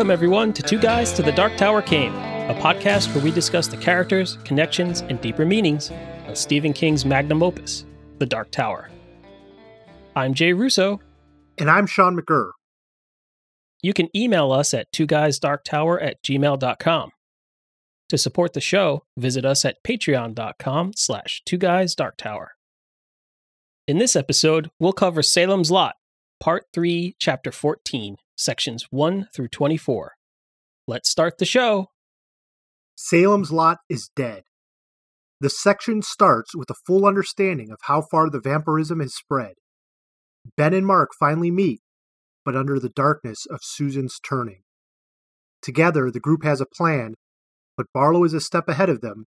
Welcome, everyone, to Two Guys to the Dark Tower Came, a podcast where we discuss the characters, connections, and deeper meanings of Stephen King's magnum opus, The Dark Tower. I'm Jay Russo. And I'm Sean McGurr. You can email us at two guysdarktower at gmail.com. To support the show, visit us at patreon.com slash two guys dark tower. In this episode, we'll cover Salem's Lot, Part 3, Chapter 14, Sections 1 through 24. Let's start the show. Salem's Lot is dead. The section starts with a full understanding of how far the vampirism has spread. Ben and Mark finally meet, but under the darkness of Susan's turning. Together, the group has a plan, but Barlow is a step ahead of them,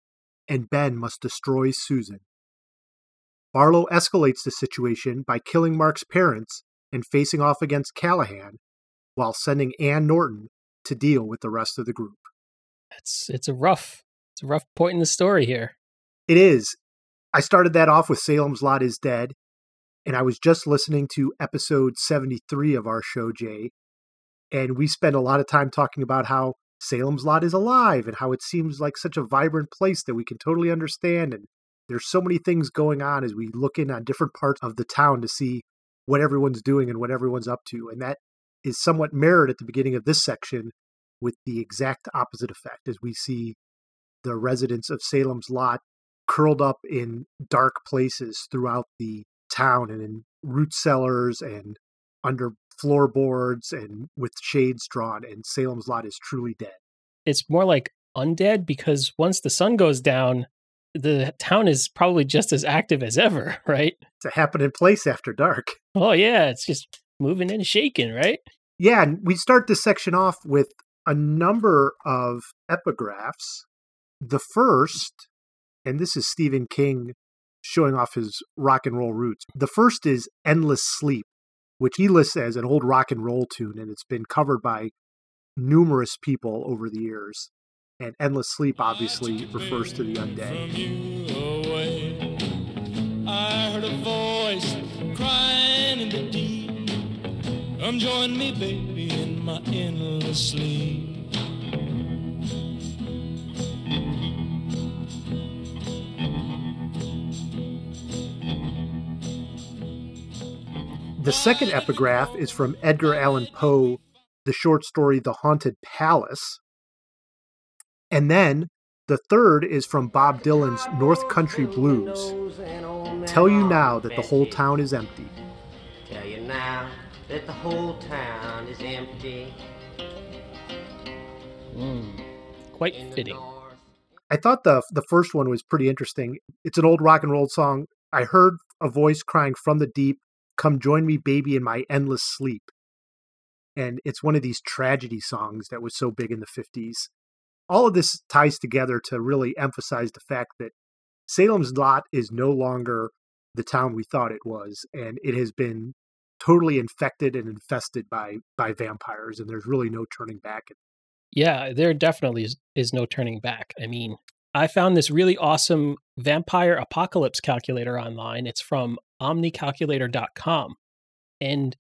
and Ben must destroy Susan. Barlow escalates the situation by killing Mark's parents and facing off against Callahan, while sending Anne Norton to deal with the rest of the group. It's it's a rough it's a rough point in the story here. It is. I started that off with Salem's Lot is Dead, and I was just listening to episode 73 of our show, Jay, and we spent a lot of time talking about how Salem's Lot is alive and how it seems like such a vibrant place that we can totally understand. And there's so many things going on as we look in on different parts of the town to see what everyone's doing and what everyone's up to. And that is somewhat mirrored at the beginning of this section with the exact opposite effect as we see the residents of Salem's Lot curled up in dark places throughout the town and in root cellars and under floorboards and with shades drawn, and Salem's Lot is truly dead. It's more like undead because once the sun goes down, the town is probably just as active as ever, right? It's a happening place after dark. Oh, yeah. It's just moving and shaking, right? Yeah. And we start this section off with a number of epigraphs. The first, and this is Stephen King showing off his rock and roll roots. The first is Endless Sleep, which he lists as an old rock and roll tune, and it's been covered by numerous people over the years. And Endless Sleep obviously refers to the undead. Come join me, baby, in my endless sleep. The second epigraph is from Edgar Allan Poe, the short story The Haunted Palace. And then the third is from Bob Dylan's North Country Blues. Tell you now that the whole town is empty. Tell you now that the whole town is empty. Mm, quite fitting. I thought the the first one was pretty interesting. It's an old rock and roll song. I heard a voice crying from the deep, Come join me, baby, in my endless sleep. And it's one of these tragedy songs that was so big in the 50s. All of this ties together to really emphasize the fact that Salem's Lot is no longer the town we thought it was, and it has been totally infected and infested by by vampires, and there's really no turning back. Yeah, there definitely is, is no turning back. I mean, I found this really awesome vampire apocalypse calculator online. It's from omnicalculator.com. And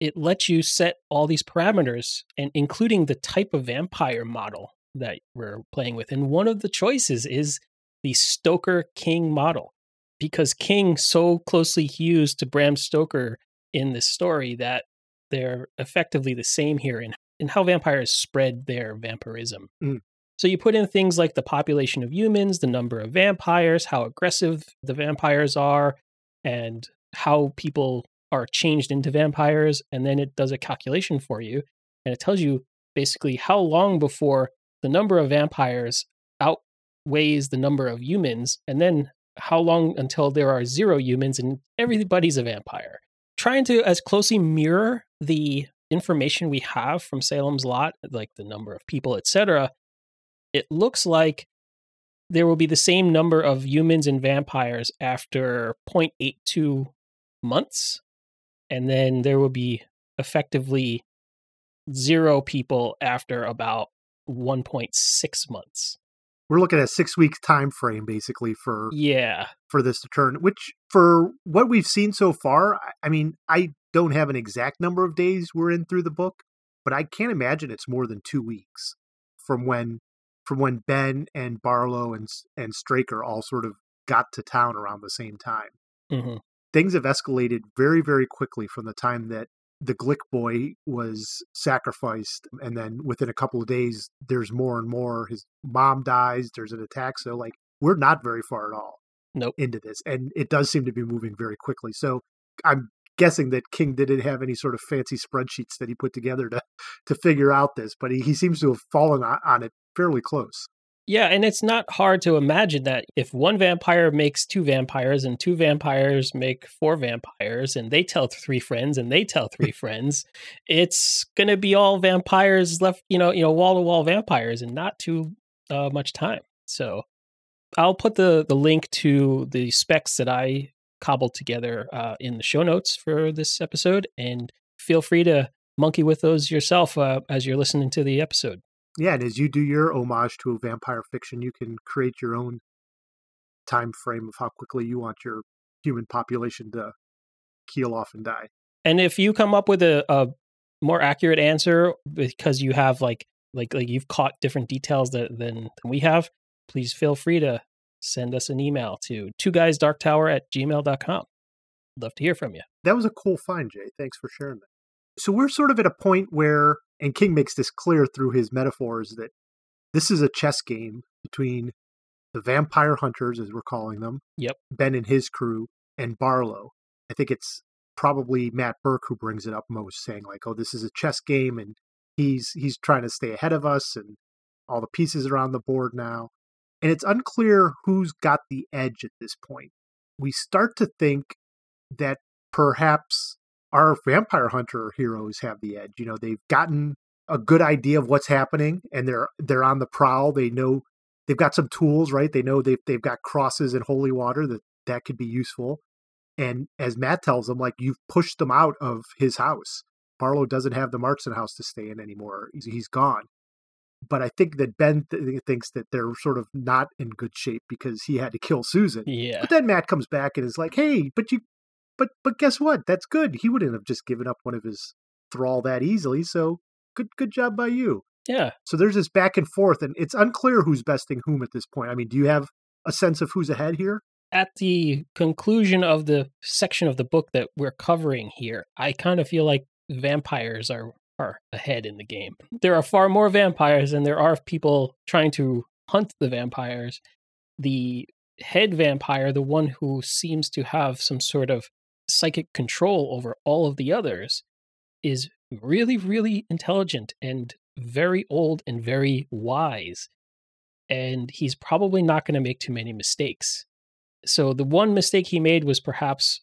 it lets you set all these parameters and including the type of vampire model that we're playing with. And one of the choices is the Stoker King model because King so closely hews to Bram Stoker in this story that they're effectively the same here in, in how vampires spread their vampirism. Mm. So you put in things like the population of humans, the number of vampires, how aggressive the vampires are, and how people are changed into vampires. And then it does a calculation for you. And it tells you basically how long before the number of vampires outweighs the number of humans, and then how long until there are zero humans and everybody's a vampire. Trying to as closely mirror the information we have from Salem's Lot, like the number of people, etc., it looks like there will be the same number of humans and vampires after 0.82 months. And then there will be effectively zero people after about 1.6 months. We're looking at a six week time frame basically for yeah for this to turn. Which for what we've seen so far, I mean, I don't have an exact number of days we're in through the book, but I can't imagine it's more than two weeks from when from when Ben and Barlow and and Straker all sort of got to town around the same time. hmm Things have escalated very, very quickly from the time that the Glick boy was sacrificed, and then within a couple of days, there's more and more. His mom dies. There's an attack. So, like, we're not very far at all Nope. into this, and it does seem to be moving very quickly. So, I'm guessing that King didn't have any sort of fancy spreadsheets that he put together to to figure out this, but he, he seems to have fallen on, on it fairly close. Yeah, and it's not hard to imagine that if one vampire makes two vampires and two vampires make four vampires and they tell three friends and they tell three friends, it's going to be all vampires left, you know, you know, wall to wall vampires and not too uh, much time. So I'll put the the link to the specs that I cobbled together uh, in the show notes for this episode and feel free to monkey with those yourself uh, as you're listening to the episode. Yeah, and as you do your homage to a vampire fiction, you can create your own time frame of how quickly you want your human population to keel off and die. And if you come up with a, a more accurate answer because you have like like like you've caught different details that, than, than we have, please feel free to send us an email to two guys dark tower at gmail.com. Love to hear from you. That was a cool find, Jay. Thanks for sharing that. So we're sort of at a point where, and King makes this clear through his metaphors, that this is a chess game between the vampire hunters, as we're calling them, Yep. Ben and his crew, and Barlow. I think it's probably Matt Burke who brings it up most, saying like, "Oh, this is a chess game, and he's he's trying to stay ahead of us, and all the pieces are on the board now." And it's unclear who's got the edge at this point. We start to think that perhaps our vampire hunter heroes have the edge. You know, they've gotten a good idea of what's happening, and they're they're on the prowl. They know they've got some tools, right? They know they've they've got crosses and holy water that that could be useful. And as Matt tells them, like you've pushed them out of his house. Barlow doesn't have the Marsten house to stay in anymore. He's, he's gone. But I think that Ben th- thinks that they're sort of not in good shape because he had to kill Susan. Yeah. But then Matt comes back and is like, "Hey, but you, but but guess what? That's good. He wouldn't have just given up one of his thrall that easily. So good good job by you." Yeah. So there's this back and forth, and it's unclear who's besting whom at this point. I mean, do you have a sense of who's ahead here? At the conclusion of the section of the book that we're covering here, I kind of feel like vampires are are ahead in the game. There are far more vampires than there are people trying to hunt the vampires. The head vampire, the one who seems to have some sort of psychic control over all of the others, is really, really intelligent and very old and very wise. And he's probably not going to make too many mistakes. So the one mistake he made was perhaps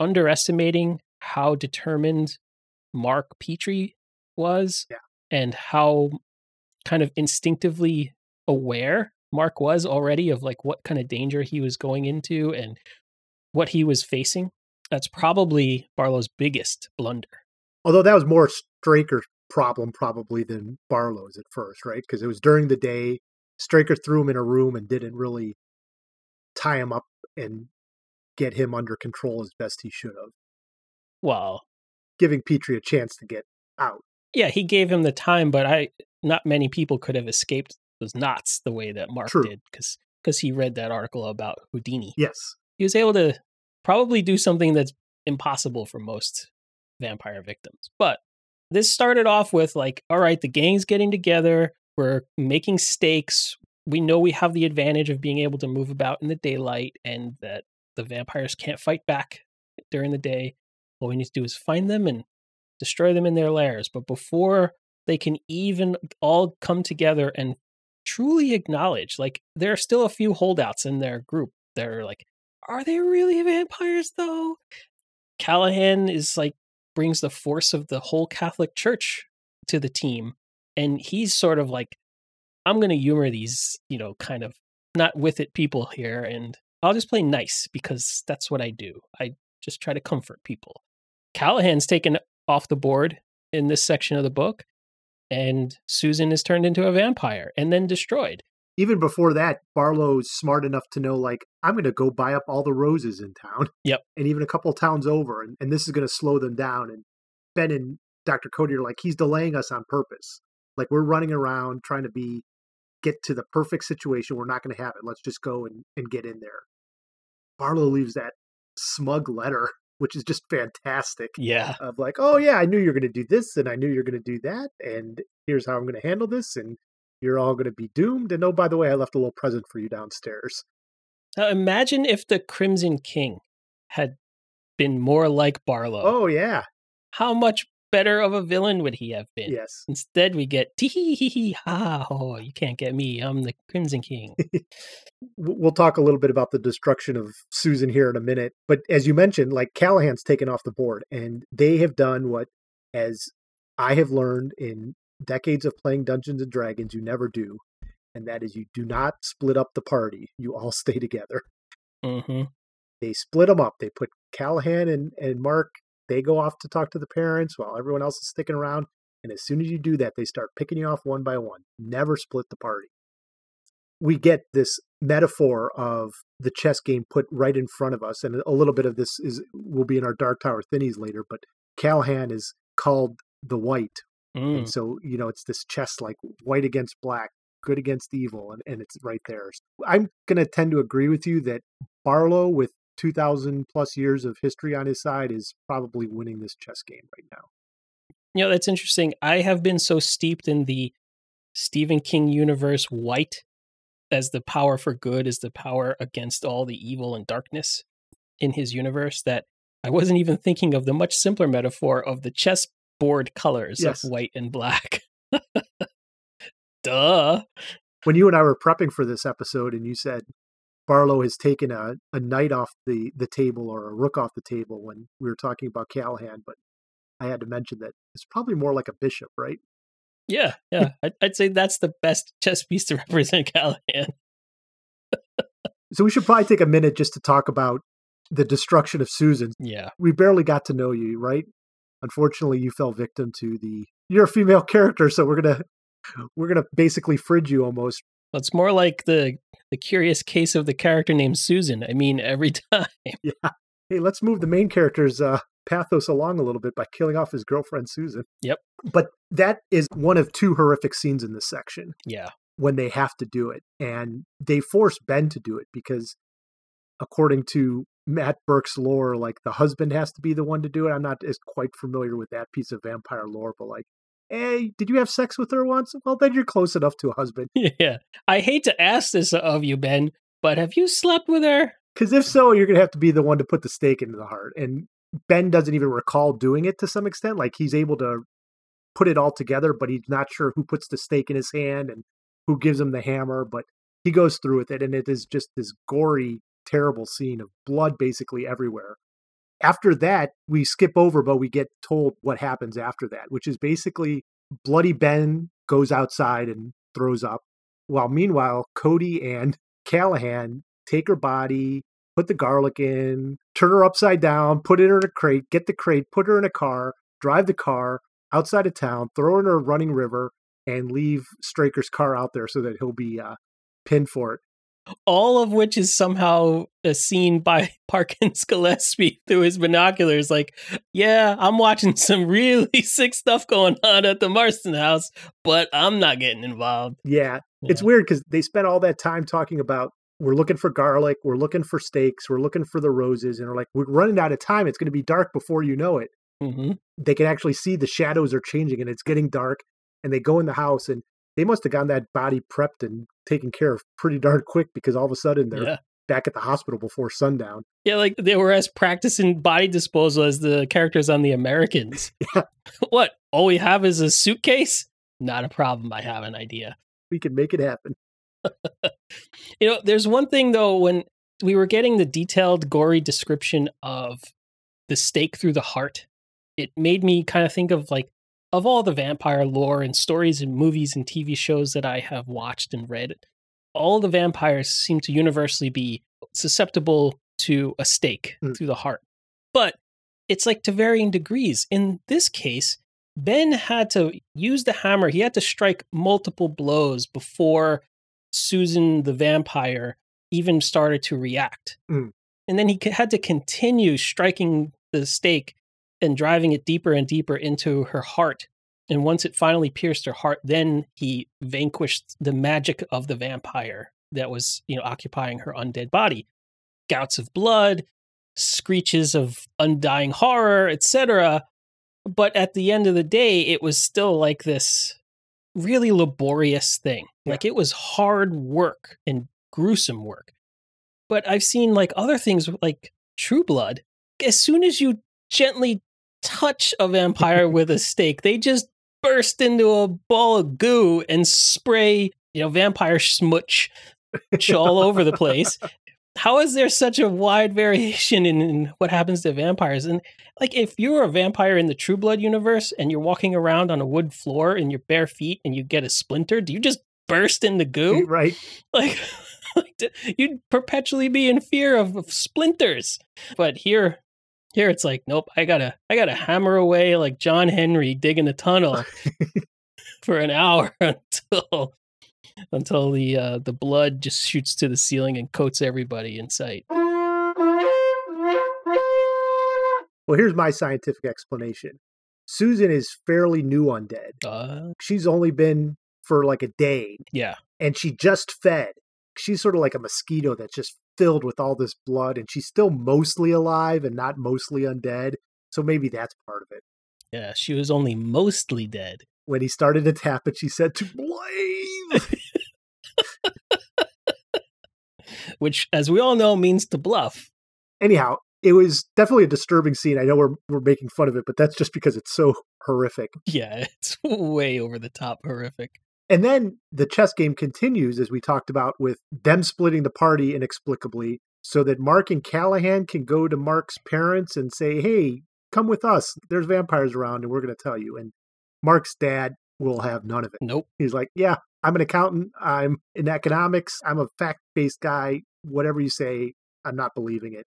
underestimating how determined Mark Petrie was Yeah. and how kind of instinctively aware Mark was already of like what kind of danger he was going into and what he was facing. That's probably Barlow's biggest blunder. Although that was more Straker's problem probably than Barlow's at first, right? Because it was during the day. Straker threw him in a room and didn't really tie him up and get him under control as best he should have, Well, giving Petrie a chance to get out. yeah, he gave him the time, but I not many people could have escaped those knots the way that Mark True. did because because he read that article about Houdini. Yes. He was able to probably do something that's impossible for most vampire victims. But this started off with like, all right, the gang's getting together, we're making stakes. We know we have the advantage of being able to move about in the daylight and that the vampires can't fight back during the day. All we need to do is find them and destroy them in their lairs. But before they can even all come together and truly acknowledge, like, there are still a few holdouts in their group that are like, are they really vampires though? Callahan is like, brings the force of the whole Catholic Church to the team. And he's sort of like, I'm going to humor these, you know, kind of not with it people here. And I'll just play nice because that's what I do. I just try to comfort people. Callahan's taken off the board in this section of the book, and Susan is turned into a vampire and then destroyed. Even before that, Barlow's smart enough to know, like, I'm going to go buy up all the roses in town. Yep. And even a couple towns over. And, and this is going to slow them down. And Ben and Dr. Cody are like, he's delaying us on purpose. Like we're running around trying to be get to the perfect situation. We're not going to have it. Let's just go and, and get in there. Barlow leaves that smug letter, which is just fantastic. Yeah. Of like, oh yeah, I knew you were going to do this, and I knew you were going to do that, and here's how I'm going to handle this, and you're all going to be doomed. And oh, by the way, I left a little present for you downstairs. Now imagine if the Crimson King had been more like Barlow. Oh yeah, How much better of a villain would he have been? yes. Instead, we get tee hee hee hee ha. Oh, you can't get me. I'm the Crimson King. We'll talk a little bit about the destruction of Susan here in a minute, but as you mentioned, like Callahan's taken off the board, and they have done what, as I have learned in decades of playing Dungeons and Dragons, you never do, and that is you do not split up the party. You all stay together. hmm they split them up. They put Callahan and, and Mark, they go off to talk to the parents while everyone else is sticking around. And as soon as you do that, they start picking you off one by one. Never split the party. We get this metaphor of the chess game put right in front of us. And a little bit of this is will be in our Dark Tower Thinnies later, but Callahan is called the white. Mm. And so, you know, it's this chess like white against black, good against evil, and, and it's right there. I'm going to tend to agree with you that Barlow, with 2,000 plus years of history on his side, is probably winning this chess game right now. You know, that's interesting. I have been so steeped in the Stephen King universe, white as the power for good is the power against all the evil and darkness in his universe that I wasn't even thinking of the much simpler metaphor of the chessboard colors Yes. of white and black. Duh. When you and I were prepping for this episode, and you said Barlow has taken a, a knight off the, the table or a rook off the table when we were talking about Callahan, but I had to mention that it's probably more like a bishop, right? Yeah, yeah. I'd, I'd say that's the best chess piece to represent Callahan. So we should probably take a minute just to talk about the destruction of Susan. Yeah. We barely got to know you, right? Unfortunately, you fell victim to the. You're a female character, so we're gonna we're gonna basically fridge you almost. Well, it's more like the the curious case of the character named Susan. I mean, every time. yeah Hey, let's move the main character's uh, pathos along a little bit by killing off his girlfriend Susan. Yep. But that is one of two horrific scenes in this section. Yeah. when they have to do it. And they force Ben to do it because, according to Matt Burke's lore, like the husband has to be the one to do it. I'm not as quite familiar with that piece of vampire lore, but like, hey, did you have sex with her once? Well, then you're close enough to a husband. Yeah. I hate to ask this of you, Ben, but have you slept with her? Because if so, you're going to have to be the one to put the stake into the heart. And Ben doesn't even recall doing it to some extent. Like he's able to put it all together, but he's not sure who puts the stake in his hand and who gives him the hammer. But he goes through with it, and it is just this gory, terrible scene of blood basically everywhere. After that, we skip over, but we get told what happens after that, which is basically Bloody Ben goes outside and throws up, while meanwhile, Cody and Callahan take her body, put the garlic in, turn her upside down, put her in a crate, get the crate, put her in a car, drive the car outside of town, throw her in a running river, and leave Straker's car out there so that he'll be uh, pinned for it. All of which is somehow uh, seen by Parkins Gillespie through his binoculars. Like, yeah, I'm watching some really sick stuff going on at the Marsten house, but I'm not getting involved. Yeah, it's weird because they spent all that time talking about we're looking for garlic, we're looking for steaks, we're looking for the roses, and they're like, we're running out of time. It's going to be dark before you know it. hmm They can actually see the shadows are changing and it's getting dark. And they go in the house and they must have gotten that body prepped and taken care of pretty darn quick because all of a sudden they're Yeah. back at the hospital before sundown. Yeah, like they were as practicing body disposal as the characters on the Americans. Yeah. what? All we have is a suitcase? Not a problem. I have an idea. We can make it happen. You know, there's one thing though, when we were getting the detailed, gory description of the stake through the heart, it made me kind of think of like, of all the vampire lore and stories and movies and TV shows that I have watched and read, all the vampires seem to universally be susceptible to a stake Mm. through the heart. But it's like to varying degrees. In this case, Ben had to use the hammer. He had to strike multiple blows before Susan the vampire even started to react. Mm. And then he had to continue striking the stake and driving it deeper and deeper into her heart. And once it finally pierced her heart, then he vanquished the magic of the vampire that was, you know, occupying her undead body. Gouts of blood, screeches of undying horror, etc. But at the end of the day, it was still like this really laborious thing. Yeah. Like it was hard work and gruesome work. But I've seen like other things like True Blood. As soon as you gently touch a vampire with a stake, they just burst into a ball of goo and spray, you know, vampire smutch all over the place. How is there such a wide variation in, in what happens to vampires? And like, if you're a vampire in the True Blood universe and you're walking around on a wood floor in your bare feet and you get a splinter, do you just burst into goo? right? Like, you'd perpetually be in fear of, of splinters. But here, here it's like, nope, I gotta, I gotta hammer away like John Henry digging a tunnel for an hour until, until the uh, the blood just shoots to the ceiling and coats everybody in sight. Well, here's my scientific explanation. Susan is fairly new undead. Uh, She's only been for like a day yeah, and she just fed. She's sort of like a mosquito that's just filled with all this blood and she's still mostly alive and not mostly undead. So maybe that's part of it. yeah, she was only mostly dead. When he started to tap it, she said to blame. which, as we all know, means to bluff. Anyhow, it was definitely a disturbing scene. I know we're we're making fun of it, but that's just because it's so horrific. Yeah, it's way over the top horrific. And then the chess game continues, as we talked about, with them splitting the party inexplicably, so that Mark and Callahan can go to Mark's parents and say, "Hey, come with us. There's vampires around, and we're going to tell you." And Mark's dad will have none of it. Nope. He's like, "Yeah, I'm an accountant. I'm in economics. I'm a fact-based guy. Whatever you say, I'm not believing it."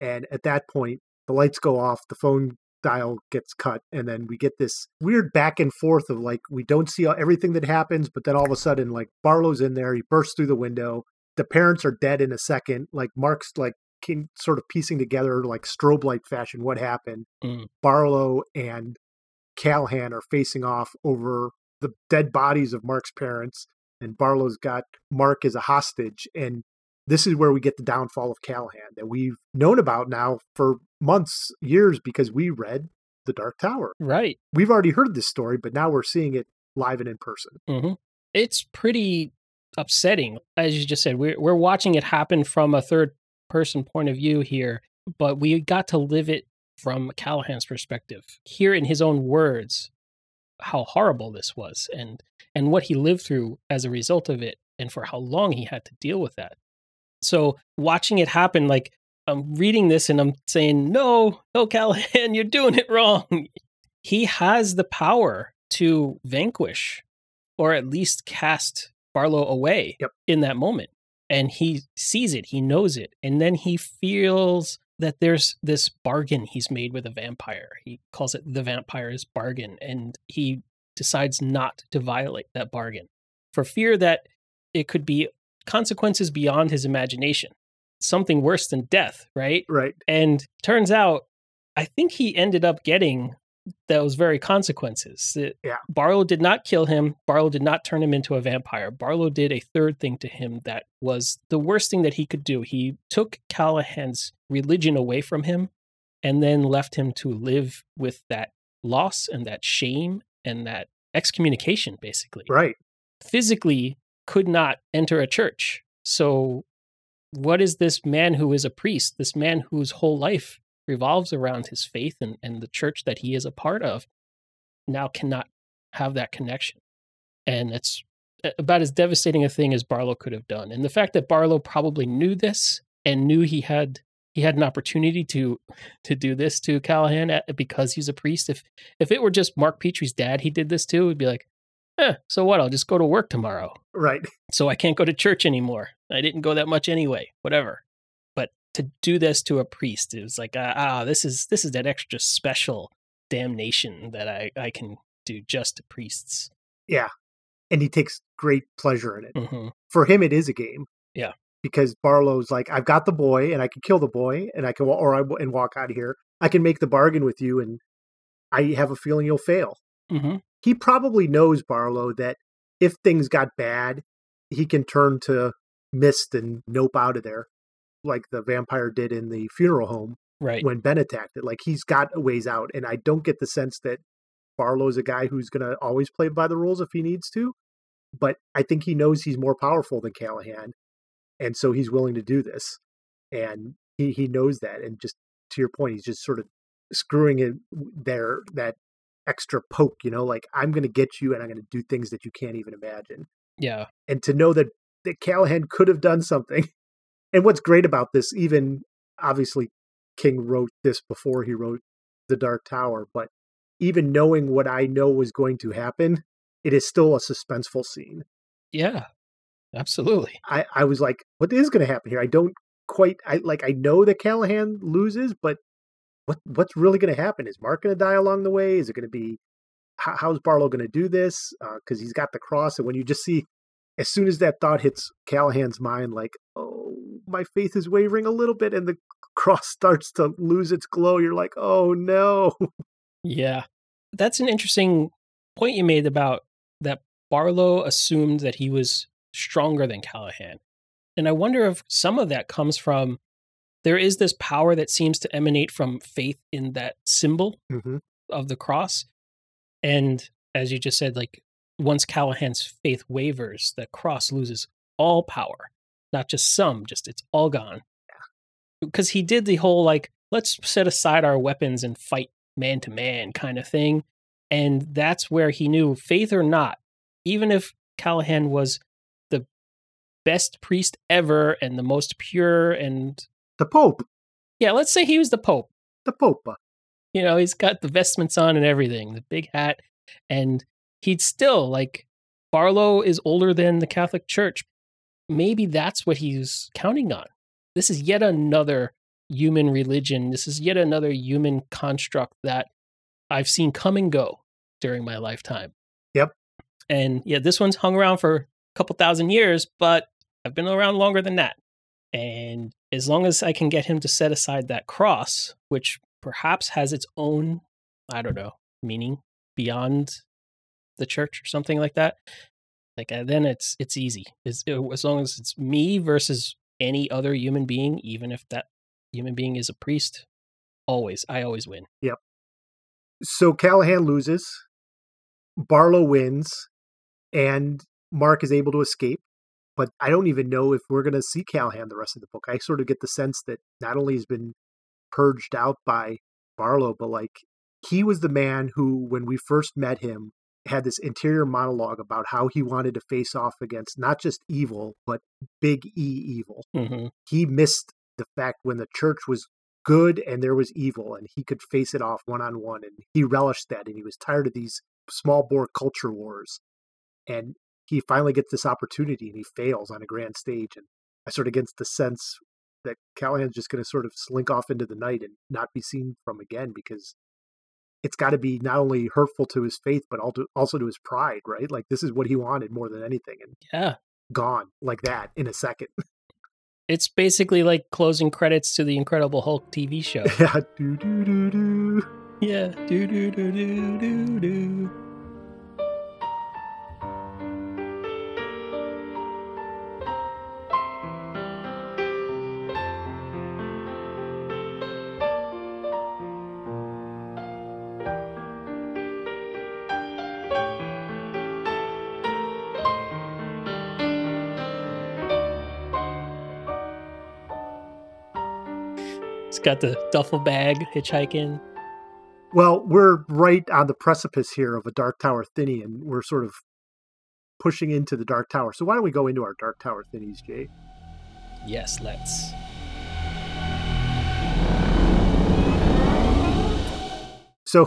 And at that point, the lights go off, the phone dial gets cut, and then we get this weird back and forth of like we don't see everything that happens, but then all of a sudden, like Barlow's in there, he bursts through the window. The parents are dead in a second. Like Mark's like can, sort of piecing together like strobe light fashion what happened. Mm. Barlow and Callahan are facing off over the dead bodies of Mark's parents, and Barlow's got Mark as a hostage. And this is where we get the downfall of Callahan that we've known about now for months, years, because we read The Dark Tower. Right. We've already heard this story, but now we're seeing it live and in person. hmm It's pretty upsetting, as you just said. We're we're watching it happen from a third person point of view here, but we got to live it from Callahan's perspective, hear in his own words how horrible this was, and and what he lived through as a result of it, and for how long he had to deal with that. So watching it happen, like I'm reading this and I'm saying, no, no, Callahan, you're doing it wrong. He has the power to vanquish or at least cast Barlow away Yep. in that moment. And he sees it, he knows it. And then he feels that there's this bargain he's made with a vampire. He calls it the vampire's bargain. And he decides not to violate that bargain for fear that it could be consequences beyond his imagination, something worse than death, right? Right. And turns out, I think he ended up getting those very consequences. That Yeah. Barlow did not kill him. Barlow did not turn him into a vampire. Barlow did a third thing to him that was the worst thing that he could do. He took Callahan's religion away from him and then left him to live with that loss and that shame and that excommunication, basically Right. physically could not enter a church. So, what is this man who is a priest, this man whose whole life revolves around his faith and, and the church that he is a part of, now cannot have that connection? And it's about as devastating a thing as Barlow could have done. And the fact that Barlow probably knew this and knew he had he had an opportunity to to do this to Callahan at, because he's a priest. If if it were just Mark Petrie's dad he did this too. it'd be like, eh, so what? I'll just go to work tomorrow. Right. So I can't go to church anymore. I didn't go that much anyway. Whatever. But to do this to a priest, it was like, ah, ah this is this is that extra special damnation that I I can do just to priests. Yeah, and he takes great pleasure in it. hmm For him, it is a game. Yeah. Because Barlow's like, I've got the boy, and I can kill the boy, and I can, or I and walk out of here. I can make the bargain with you, and I have a feeling you'll fail. Mm-hmm. He probably knows Barlow that if things got bad, he can turn to mist and nope out of there, like the vampire did in the funeral home Right. when Ben attacked it. Like he's got a ways out, and I don't get the sense that Barlow's a guy who's going to always play by the rules if he needs to. But I think he knows he's more powerful than Callahan, and so he's willing to do this. And he he knows that, and just to your point, he's just sort of screwing it there that extra poke. You know, like I'm going to get you, and I'm going to do things that you can't even imagine yeah. and to know that that Callahan could have done something. And what's great about this, even obviously King wrote this before he wrote The Dark Tower, but even knowing what I know was going to happen, it is still a suspenseful scene. Yeah. Absolutely. I, I was like, what is going to happen here? I don't quite I like I know that Callahan loses, but what what's really going to happen? Is Mark going to die along the way? Is it going to be how, how's Barlow going to do this? Uh, because he's got the cross, and when you just see, as soon as that thought hits Callahan's mind, like, oh, my faith is wavering a little bit, and the cross starts to lose its glow. You're like, oh no, Yeah. That's an interesting point you made about that Barlow assumed that he was stronger than Callahan. And I wonder if some of that comes from there is this power that seems to emanate from faith in that symbol mm-hmm. of the cross. And as you just said, like once Callahan's faith wavers, the cross loses all power, not just some, just it's all gone. Because he did the whole like, let's set aside our weapons and fight man to man kind of thing. And that's where he knew, faith or not, even if Callahan was the best priest ever and the most pure and the Pope, yeah, let's say he was the Pope. the Pope. Uh. You know, he's got the vestments on and everything, the big hat, and he'd still like Barlow is older than the Catholic Church. Maybe that's what he's counting on. This is yet another human religion. This is yet another human construct that I've seen come and go during my lifetime. Yep. And yeah, this one's hung around for a couple thousand years, but I've been around longer than that. And as long as I can get him to set aside that cross, which perhaps has its own, I don't know, meaning beyond the church or something like that, like uh, then it's it's easy. As, as long as it's me versus any other human being, even if that human being is a priest, always I always win. Yep. So Callahan loses, Barlow wins, and Mark is able to escape. But I don't even know if we're going to see Callahan the rest of the book. I sort of get the sense that not only has been purged out by Barlow, but like he was the man who, when we first met him, had this interior monologue about how he wanted to face off against not just evil, but big E evil. hmm He missed the fact when the church was good and there was evil, and he could face it off one on one. And he relished that, and he was tired of these small bore culture wars. And he finally gets this opportunity, and he fails on a grand stage. And I sort of get the sense that Callahan's just going to sort of slink off into the night and not be seen from again because it's got to be not only hurtful to his faith, but also to his pride, right? Like this is what he wanted more than anything, and Yeah. gone like that in a second. It's basically like closing credits to the Incredible Hulk TV show. yeah, do do do do. yeah. Do do do do do do. Got the duffel bag hitchhiking. Well, we're right on the precipice here of a Dark Tower thinny, and we're sort of pushing into the Dark Tower. So why don't we go into our Dark Tower thinnies, Jay? Yes, let's. So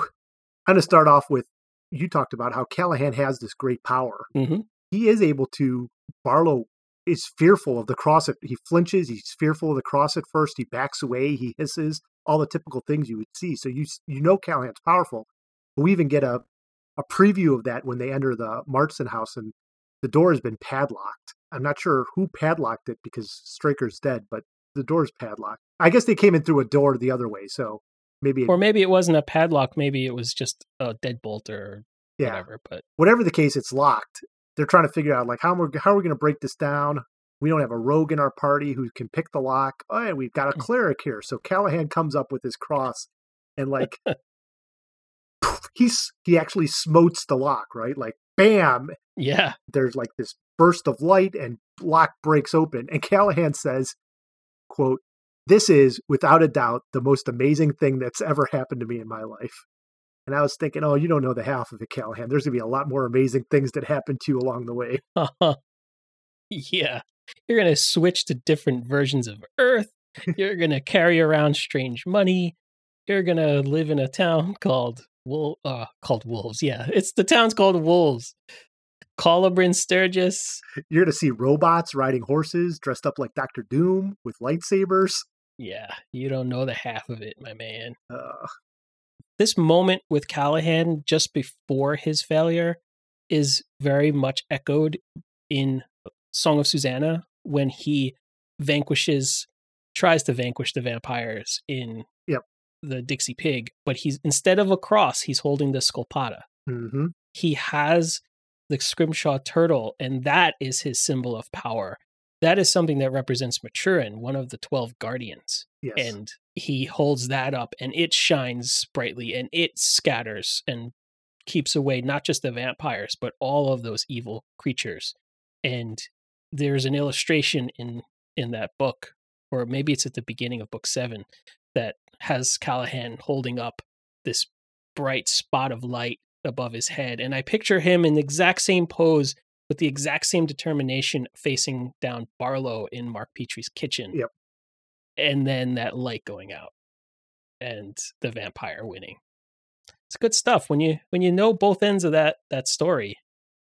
I'm going to start off with you talked about how Callahan has this great power. Mhm. He is able to. Barlow is fearful of the cross. At, he flinches. He's fearful of the cross at first. He backs away. He hisses. All the typical things you would see. So you you know Callahan's powerful. But we even get a a preview of that when they enter the Marsten house and the door has been padlocked. I'm not sure who padlocked it because Straker's dead, but the door's padlocked. I guess they came in through a door the other way. So maybe or maybe it wasn't a padlock. Maybe it was just a deadbolt or yeah, whatever. But whatever the case, it's locked. They're trying to figure out like how we're how are we going to break this down. We don't have a rogue in our party who can pick the lock. Oh, we've got a Mm. cleric here. So Callahan comes up with his cross and like he's he actually smotes the lock, right? Like bam, yeah, there's like this burst of light and lock breaks open and callahan says quote this is without a doubt the most amazing thing that's ever happened to me in my life and i was thinking oh you don't know the half of it callahan there's going to be a lot more amazing things that happen to you along the way yeah. You're gonna switch to different versions of Earth. You're gonna carry around strange money. You're gonna live in a town called uh called Wolves. Yeah, it's the town's called Wolves. Calla Bryn Sturgis. you're going to see robots riding horses dressed up like dr doom with lightsabers Yeah, you don't know the half of it, my man. uh, This moment with Callahan just before his failure is very much echoed in Song of Susanna when he vanquishes tries to vanquish the vampires in Yep. the Dixie Pig, but he's instead of a cross, he's holding the sköldpadda. hmm He has the scrimshaw turtle, and that is his symbol of power. That is something that represents Maturin, one of the twelve guardians yes. and he holds that up and it shines brightly and it scatters and keeps away not just the vampires but all of those evil creatures. And there's an illustration in in that book or maybe it's at the beginning of book 7 that has Callahan holding up this bright spot of light above his head and I picture him in the exact same pose with the exact same determination facing down Barlow in Mark Petrie's kitchen Yep. and then that light going out and the vampire winning it's good stuff when you when you know both ends of that that story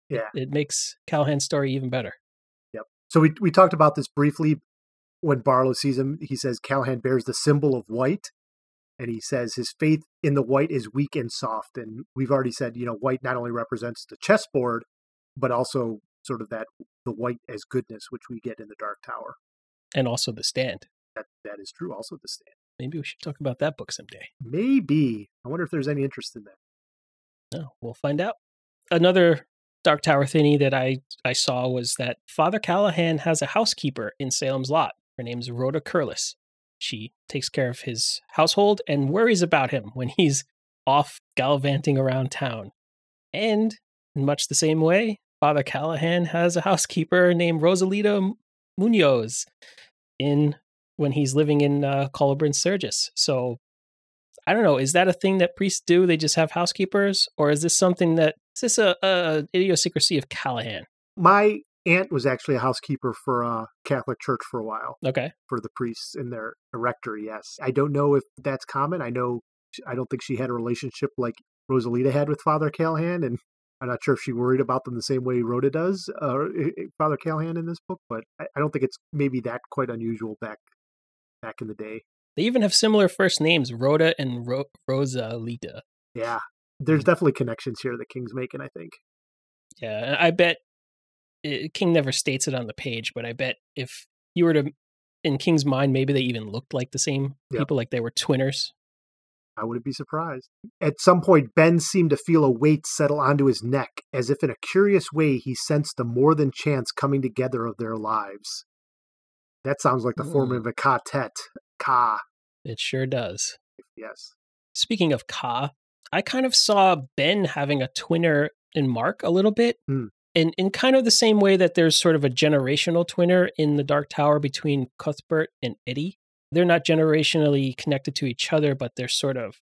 yeah it makes callahan's story even better Yep. So we we talked about this briefly when Barlow sees him. He says Callahan bears the symbol of white, and he says his faith in the white is weak and soft. And we've already said, you know, white not only represents the chessboard, but also sort of that the white as goodness, which we get in the Dark Tower. and also the stand That that is true. Also, the stand. maybe we should talk about that book someday Maybe I wonder if there's any interest in that. no we'll find out another dark tower thinny that i i saw was that father callahan has a housekeeper in salem's lot her name's rhoda Curless she takes care of his household and worries about him when he's off gallivanting around town and in much the same way father callahan has a housekeeper named rosalita munoz in when he's living in uh, Calla Bryn. So I don't know. Is that a thing that priests do? They just have housekeepers, or is this something that is this a, a idiosyncrasy of Callahan? My aunt was actually a housekeeper for a Catholic church for a while Okay, for the priests in their rectory. Yes, I don't know if that's common. I know I don't think she had a relationship like Rosalita had with Father Callahan, and I'm not sure if she worried about them the same way Rhoda does, uh, Father Callahan in this book. But I, I don't think it's maybe that quite unusual back back in the day. they even have similar first names, Rhoda and Ro- Rosalita. Yeah, there's definitely connections here that King's making. I think. Yeah, I bet eh, King never states it on the page, but I bet if you were to, in King's mind, maybe they even looked like the same people, like they were twinners. I wouldn't be surprised. At some point, Ben seemed to feel a weight settle onto his neck, as if in a curious way he sensed the more than chance coming together of their lives. That sounds like the form Mm. of a ka-tet. Ka, It sure does. yes. Speaking of Ka, I kind of saw Ben having a twinner in Mark a little bit. Hmm. In, in kind of the same way that there's sort of a generational twinner in the Dark Tower between Cuthbert and Eddie. They're not generationally connected to each other, but they're sort of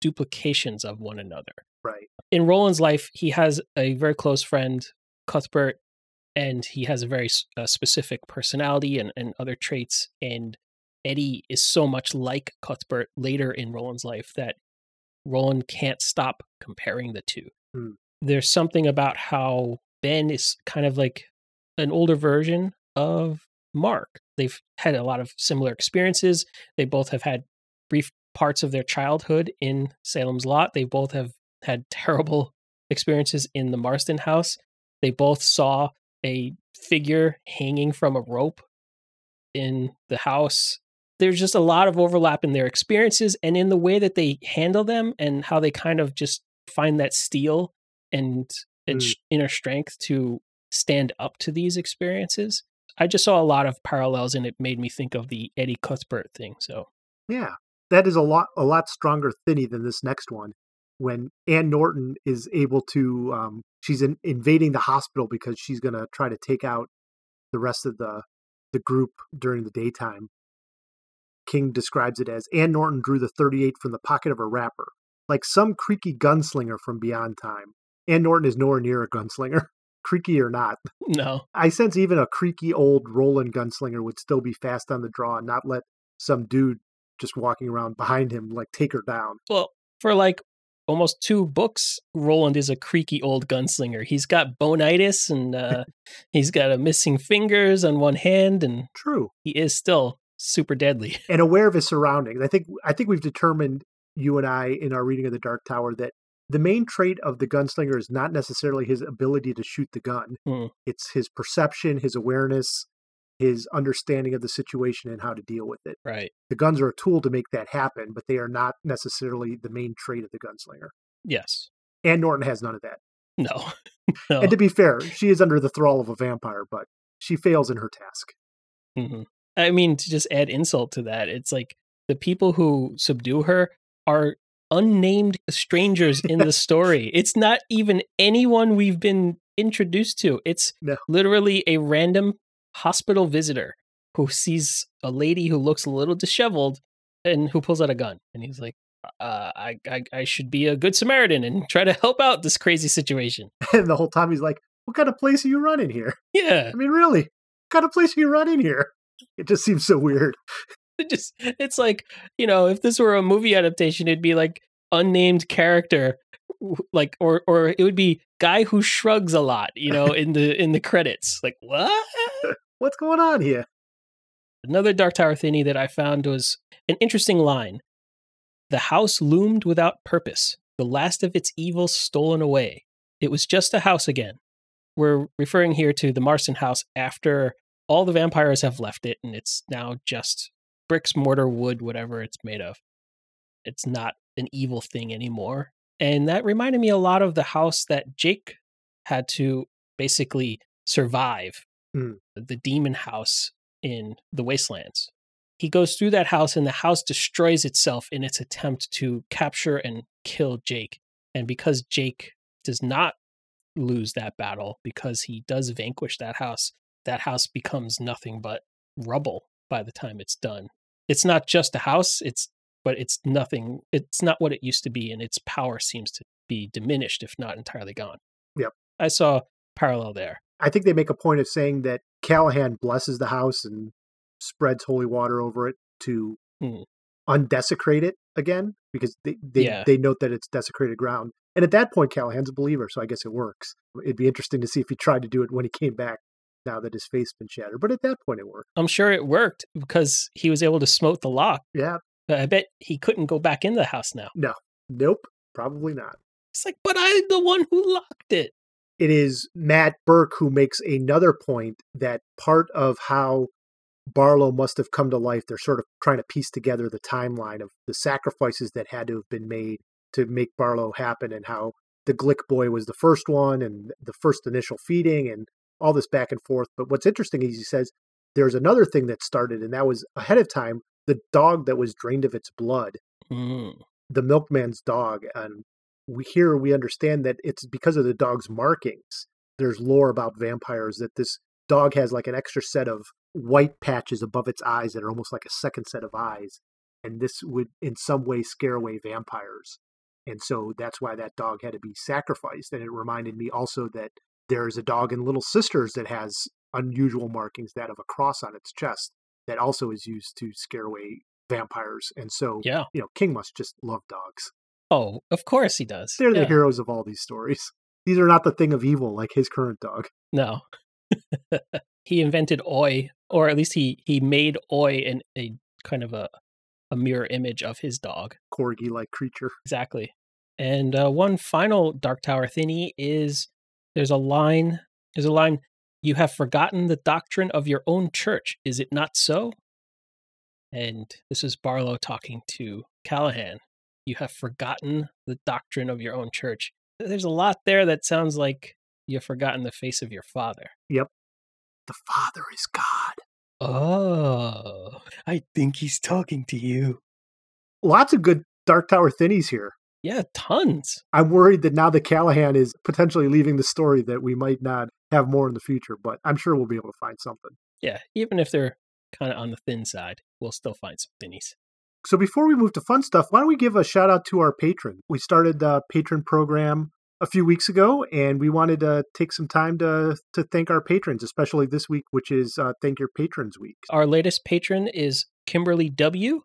duplications of one another. Right. In Roland's life, he has a very close friend, Cuthbert, and he has a very uh, specific personality and, and other traits. And Eddie is so much like Cuthbert later in Roland's life that Roland can't stop comparing the two. Hmm. There's something about how Ben is kind of like an older version of Mark. They've had a lot of similar experiences. They both have had brief parts of their childhood in Salem's Lot. They both have had terrible experiences in the Marsten house. They both saw a figure hanging from a rope in the house. there's just a lot of overlap in their experiences and in the way that they handle them and how they kind of just find that steel and, and Mm. inner strength to stand up to these experiences. I just saw a lot of parallels and it made me think of the Eddie Cuthbert thing. So Yeah, that is a lot a lot stronger Thinny than this next one. When Ann Norton is able to, um, she's in, invading the hospital because she's going to try to take out the rest of the the group during the daytime. King describes it as Ann Norton drew the 38 from the pocket of her wrapper, like some creaky gunslinger from beyond time. Ann Norton is nowhere near a gunslinger, creaky or not. no, I sense even a creaky old Roland gunslinger would still be fast on the draw and not let some dude just walking around behind him like take her down. well, for like almost two books, Roland is a creaky old gunslinger. He's got bonitis and uh, he's got a missing fingers on one hand, and True. he is still super deadly. And aware of his surroundings. I think I think we've determined you and I in our reading of the Dark Tower that the main trait of the gunslinger is not necessarily his ability to shoot the gun. Hmm. It's his perception, his awareness, his understanding of the situation and how to deal with it. Right. The guns are a tool to make that happen, but they are not necessarily the main trait of the gunslinger. Yes. Ann Norton has none of that. No. no. And to be fair, she is under the thrall of a vampire, but she fails in her task. hmm I mean, to just add insult to that, it's like the people who subdue her are unnamed strangers in the story. It's not even anyone we've been introduced to. It's No. literally a random hospital visitor who sees a lady who looks a little disheveled and who pulls out a gun. And he's like, uh, I, I, I should be a good Samaritan and try to help out this crazy situation. And the whole time he's like, What kind of place are you running here? Yeah. I mean, really? What kind of place are you running here? It just seems so weird. It just it's like you know if this were a movie adaptation it'd be like unnamed character like or or it would be guy who shrugs a lot you know in the in the credits like what? What's going on here? another dark tower thingy that i found was an interesting line. The house loomed without purpose. The last of its evils stolen away. It was just a house again. We're referring here to the Marsten house after all the vampires have left it and it's now just bricks mortar wood whatever it's made of. It's not an evil thing anymore and that reminded me a lot of the house that jake had to basically survive Mm. the demon house in the wastelands. He goes through that house and the house destroys itself in its attempt to capture and kill jake and because jake does not lose that battle because he does vanquish that house that house becomes nothing but rubble by the time it's done it's not just a house it's but it's nothing it's not what it used to be and its power seems to be diminished if not entirely gone Yep. i saw parallel there I think they make a point of saying that Callahan blesses the house and spreads holy water over it to Hmm. undesecrate it again because they they, Yeah. they note that it's desecrated ground. And at that point, Callahan's a believer, so I guess it works. It'd be interesting to see if he tried to do it when he came back. Now that his face's been shattered, but at that point it worked. i'm sure it worked because he was able to smote the lock Yeah, but i bet he couldn't go back in the house now No. nope, probably not. it's like but i'm the one who locked it it is Matt Burke who makes another point that part of how Barlow must have come to life, they're sort of trying to piece together the timeline of the sacrifices that had to have been made to make Barlow happen and how the Glick boy was the first one and the first initial feeding and all this back and forth. But what's interesting is he says there's another thing that started, and that was ahead of time the dog that was drained of its blood Mm. the milkman's dog and we here we understand that it's because of the dog's markings there's lore about vampires that this dog has like an extra set of white patches above its eyes that are almost like a second set of eyes and this would in some way scare away vampires and so that's why that dog had to be sacrificed and it reminded me also that there's a dog in little sisters that has unusual markings that of a cross on its chest that also is used to scare away vampires and so yeah you know, King must just love dogs. oh of course he does They're the heroes of all these stories. These are not the thing of evil like his current dog. No. he invented Oi, or at least he he made Oi in a kind of a a mirror image of his dog. Corgi like creature. Exactly. And uh, one final Dark Tower thingy is there's a line. There's a line. You have forgotten the doctrine of your own church, is it not so? And this is Barlow talking to Callahan. You have forgotten the doctrine of your own church. There's a lot there that sounds like you've forgotten the face of your father. Yep. The Father is God. Oh, I think he's talking to you. Lots of good Dark Tower thinnies here. Yeah, tons. I'm worried that now that Callahan is potentially leaving the story that we might not have more in the future, but I'm sure we'll be able to find something. Yeah, even if they're kind of on the thin side, we'll still find some thinnies. So before we move to fun stuff, why don't we give a shout out to our patron? We started the patron program a few weeks ago, and we wanted to take some time to to thank our patrons, especially this week, which is uh, Thank Your Patrons Week. Our latest patron is Kimberly W,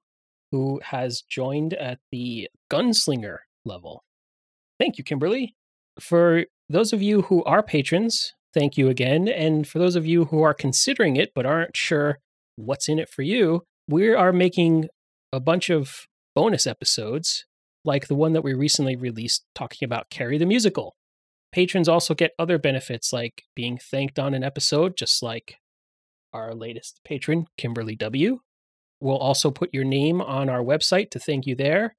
who has joined at the Gunslinger level. Thank you, Kimberly. For those of you who are patrons, thank you again. And for those of you who are considering it but aren't sure what's in it for you, we are making a bunch of bonus episodes like the one that we recently released talking about Carrie the Musical. Patrons also get other benefits like being thanked on an episode, just like our latest patron, Kimberly W. We'll also put your name on our website to thank you there.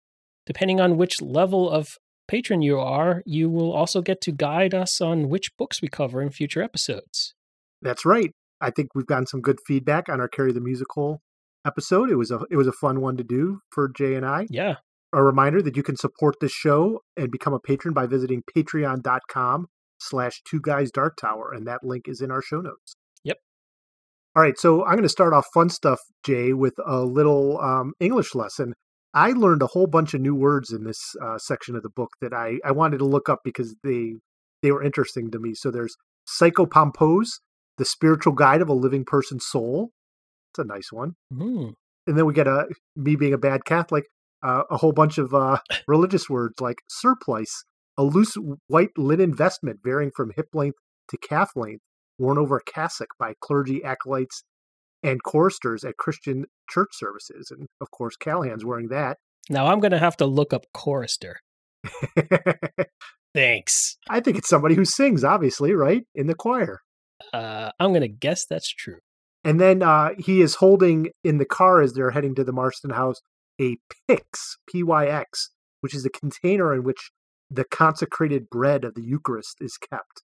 Depending on which level of patron you are, you will also get to guide us on which books we cover in future episodes. That's right. I think we've gotten some good feedback on our Carrie the Musical episode. It was a it was a fun one to do for Jay and I. Yeah. A reminder that you can support this show and become a patron by visiting patreon.com slash two guys dark tower, and that link is in our show notes. Yep. All right, so I'm going to start off fun stuff, Jay, with a little um, English lesson. I learned a whole bunch of new words in this uh, section of the book that I, I wanted to look up because they they were interesting to me. So there's psychopompos, the spiritual guide of a living person's soul. It's a nice one. Mm. And then we get a me being a bad Catholic, uh, a whole bunch of uh, religious words like surplice, a loose white linen vestment varying from hip length to calf length, worn over a cassock by clergy, acolytes, and choristers at Christian church services. And of course, Callahan's wearing that. Now I'm going to have to look up chorister. Thanks. I think it's somebody who sings, obviously, right? In the choir. Uh, I'm going to guess that's true. And then uh, he is holding in the car as they're heading to the Marsten house a pyx, P Y X, which is a container in which the consecrated bread of the Eucharist is kept.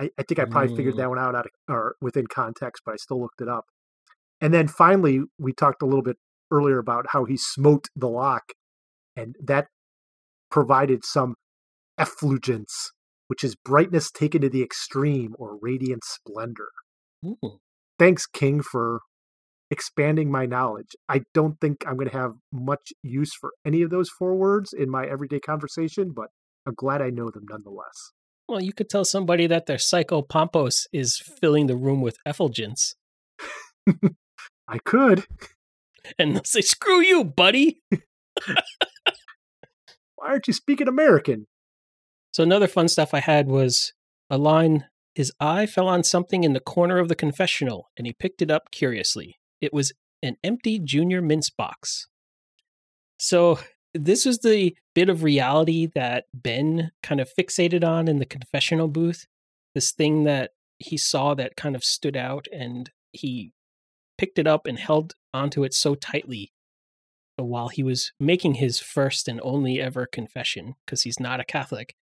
I, I think I probably mm. figured that one out, out of, or within context, but I still looked it up. And then finally, we talked a little bit earlier about how he smote the lock, and that provided some effulgence, which is brightness taken to the extreme or radiant splendor. Ooh. Thanks, King, for expanding my knowledge. I don't think I'm going to have much use for any of those four words in my everyday conversation, but I'm glad I know them nonetheless. Well, you could tell somebody that their psychopompos is filling the room with effulgence. I could. And they'll say, screw you, buddy. Why aren't you speaking American? So, another fun stuff I had was a line His eye fell on something in the corner of the confessional, and he picked it up curiously. It was an empty Junior Mints box. So, this is the bit of reality that Ben kind of fixated on in the confessional booth. This thing that he saw that kind of stood out, and he picked it up and held onto it so tightly while he was making his first and only ever confession because he's not a Catholic.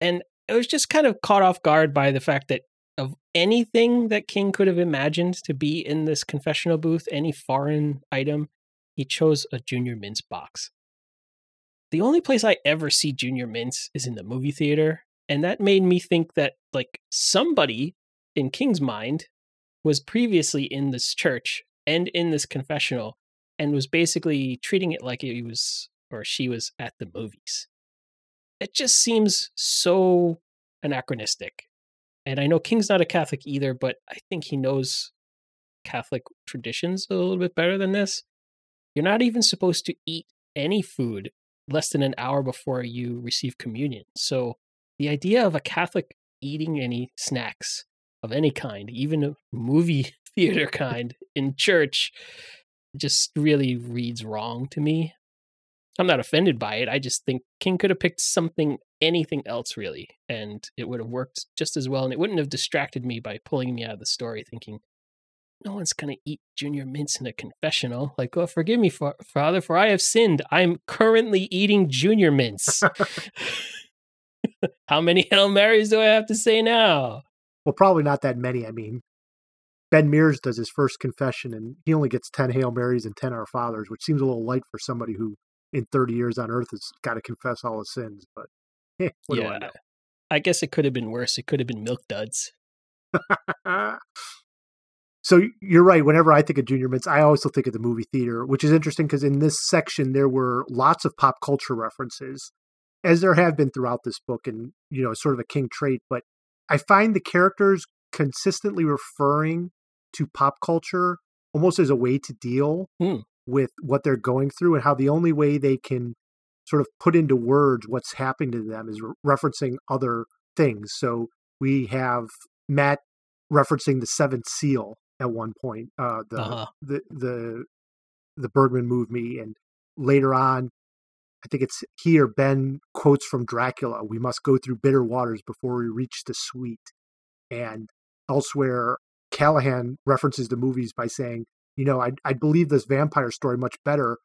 And I was just kind of caught off guard by the fact that of anything that King could have imagined to be in this confessional booth, any foreign item, he chose a Junior Mints box. The only place I ever see Junior Mints is in the movie theater, and that made me think that like somebody in King's mind was previously in this church and in this confessional and was basically treating it like he was or she was at the movies. It just seems so anachronistic. And I know King's not a Catholic either, but I think he knows Catholic traditions a little bit better than this. You're not even supposed to eat any food less than an hour before you receive communion. So the idea of a Catholic eating any snacks of any kind, even a movie theater kind in church, just really reads wrong to me. I'm not offended by it. I just think King could have picked something, anything else really, and it would have worked just as well. And it wouldn't have distracted me by pulling me out of the story thinking, no one's gonna eat junior mints in a confessional. Like, oh, forgive me, fa- Father, for I have sinned. I'm currently eating junior mints. How many Hail Marys do I have to say now? Well, probably not that many. I mean, Ben Mears does his first confession and he only gets 10 Hail Marys and 10 Our Fathers, which seems a little light for somebody who in 30 years on earth has got to confess all his sins. But eh, I yeah. know? I guess it could have been worse. It could have been milk duds. so you're right. Whenever I think of Junior Mints, I also think of the movie theater, which is interesting because in this section there were lots of pop culture references, as there have been throughout this book, and you know, sort of a king trait. But I find the characters consistently referring to pop culture almost as a way to deal Hmm. with what they're going through, and how the only way they can sort of put into words what's happening to them is re- referencing other things. So we have Matt referencing the Seventh Seal at one point, uh, the Uh-huh. the the the Bergman me, and later on, I think it's here Ben quotes from Dracula: "We must go through bitter waters before we reach the sweet." And elsewhere, Callahan references the movies by saying, "You know, I'd, I'd believe this vampire story much better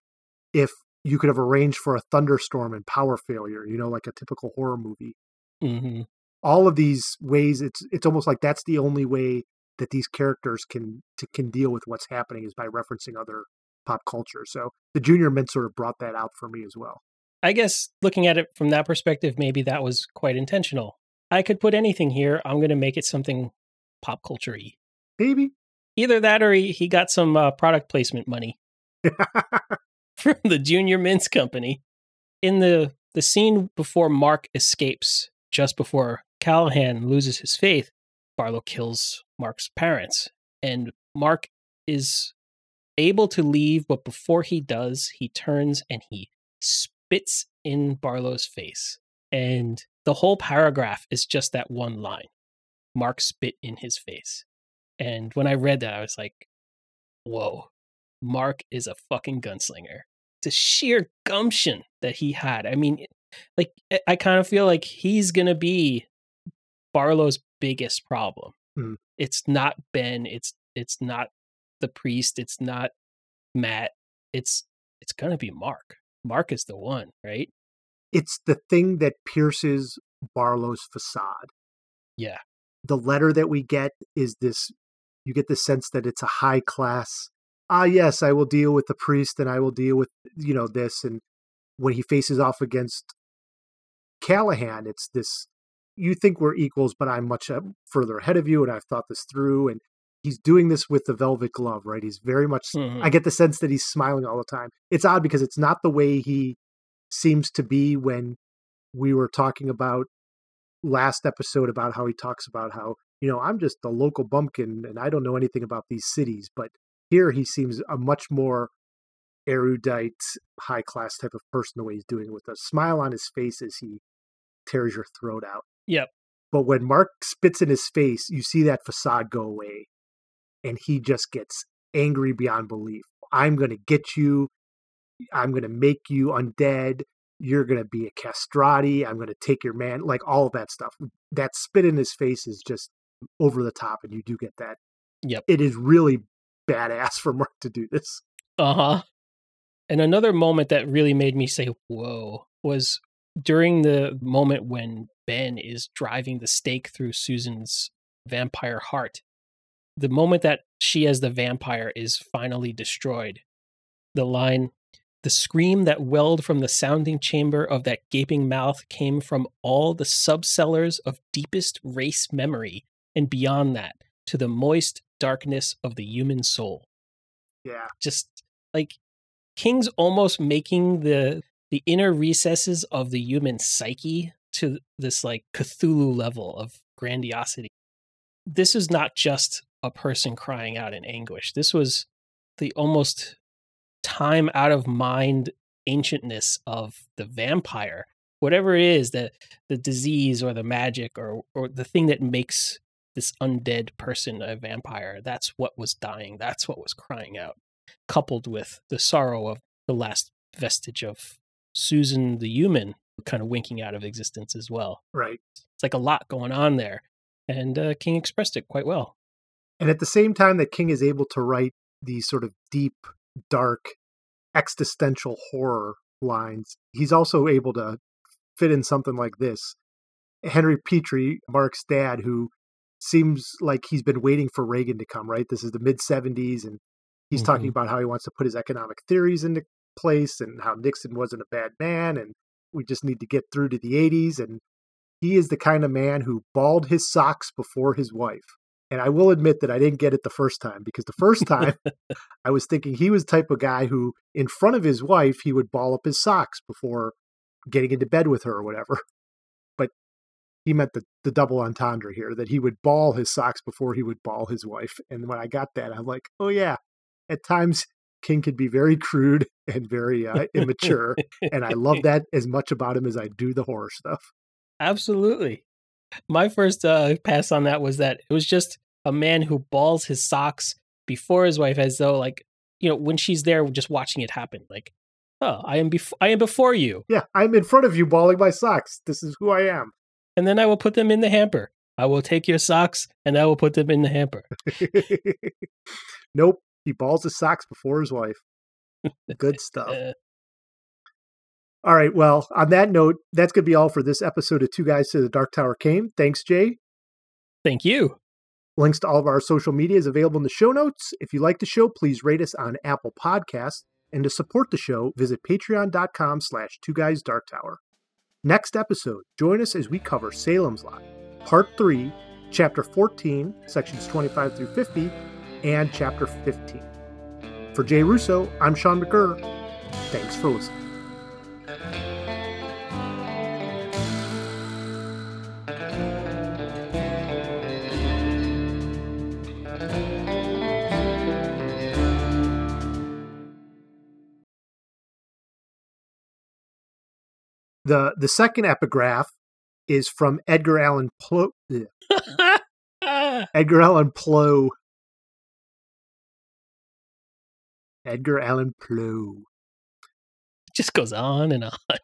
if you could have arranged for a thunderstorm and power failure. You know, like a typical horror movie." hmm all of these ways it's it's almost like that's the only way that these characters can to, can deal with what's happening is by referencing other pop culture so the junior mint sort of brought that out for me as well I guess looking at it from that perspective, maybe that was quite intentional. I could put anything here. I'm going to make it something pop culture y. maybe Either that or he, he got some uh, product placement money from the Junior Mints Company. In the, the scene before Mark escapes, just before Callahan loses his faith, Barlow kills Mark's parents. And Mark is able to leave, but before he does, he turns and he spits in Barlow's face. And the whole paragraph is just that one line Mark spit in his face. And when I read that, I was like, whoa, Mark is a fucking gunslinger. The sheer gumption that he had. I mean, like, I- kind of feel like he's going to be Barlow's biggest problem. Mm. It's not Ben. It's it's not the priest. It's not Matt. It's it's gonna be Mark. Mark is the one, right? it's the thing that pierces barlow's facade Yeah. the letter that we get is this you get the sense that it's a high class ah yes i will deal with the priest and i will deal with you know this and when he faces off against callahan it's this you think we're equals but i'm much uh, further ahead of you and i've thought this through and he's doing this with the velvet glove right? He's very much Mhm. i get the sense that he's smiling all the time. It's odd because it's not the way he seems to be when we were talking about last episode about how he talks about how you know i'm just a local bumpkin and i don't know anything about these cities but here he seems a much more erudite high class type of person the way he's doing it with a smile on his face as he tears your throat out Yep. but when mark spits in his face you see that facade go away and he just gets angry beyond belief. I'm going to get you. I'm going to make you undead. You're going to be a castrati. I'm going to take your man like all of that stuff. That spit in his face is just over the top and you do get that. Yep. it is really badass for mark to do this. Uh huh. And another moment that really made me say, whoa, was during the moment when Ben is driving the stake through Susan's vampire heart. The moment that she, as the vampire, is finally destroyed. The line, the scream that welled from the sounding chamber of that gaping mouth came from all the subcellars of deepest race memory, and beyond that, to the moist darkness of the human soul yeah just like King's almost making the the inner recesses of the human psyche to this like Cthulhu level of grandiosity. This is not just a person crying out in anguish. This was the almost time out of mind ancientness of the vampire. Whatever it is, the the disease or the magic or or the thing that makes this undead person a vampire, that's what was dying. That's what was crying out coupled with the sorrow of the last vestige of Susan the human kind of winking out of existence as well. right It's like a lot going on there. And uh, King expressed it quite well. And at the same time that King is able to write these sort of deep, dark, existential horror lines, he's also able to fit in something like this. Henry Petrie, Mark's dad, who seems like he's been waiting for Reagan to come, right? This is the mid 70s, and he's mm-hmm. talking about how he wants to put his economic theories into place and how Nixon wasn't a bad man, and we just need to get through to the 80s. And he is the kind of man who balled his socks before his wife. And I will admit that I didn't get it the first time because the first time I was thinking he was the type of guy who, in front of his wife, he would ball up his socks before getting into bed with her or whatever. But he meant the, the double entendre here that he would ball his socks before he would ball his wife. And when I got that, I'm like, oh, yeah, at times King could be very crude and very uh, immature. and I love that as much about him as I do the horror stuff. Absolutely. My first uh, pass on that was that it was just a man who balls his socks before his wife, as though like you know when she's there, just watching it happen. Like, oh, I am before I am before you. Yeah, I'm in front of you, balling my socks. This is who I am. And then I will put them in the hamper. I will take your socks and I will put them in the hamper. nope, he balls his socks before his wife. Good stuff. All right. Well, on that note, that's going to be all for this episode of Two Guys to the Dark Tower Came. Thanks, Jay. Thank you. Links to all of our social media is available in the show notes. If you like the show, please rate us on Apple Podcasts. And to support the show, visit patreon.com slash two guys dark tower. Next episode, join us as we cover Salem's Lot, Part 3, Chapter 14, Sections 25 through 50, and Chapter 15. For Jay Russo, I'm Sean McGurr. Thanks for listening. The the second epigraph is from Edgar Allan Poe. Edgar Allan Poe. Edgar Allan Poe. It just goes on and on.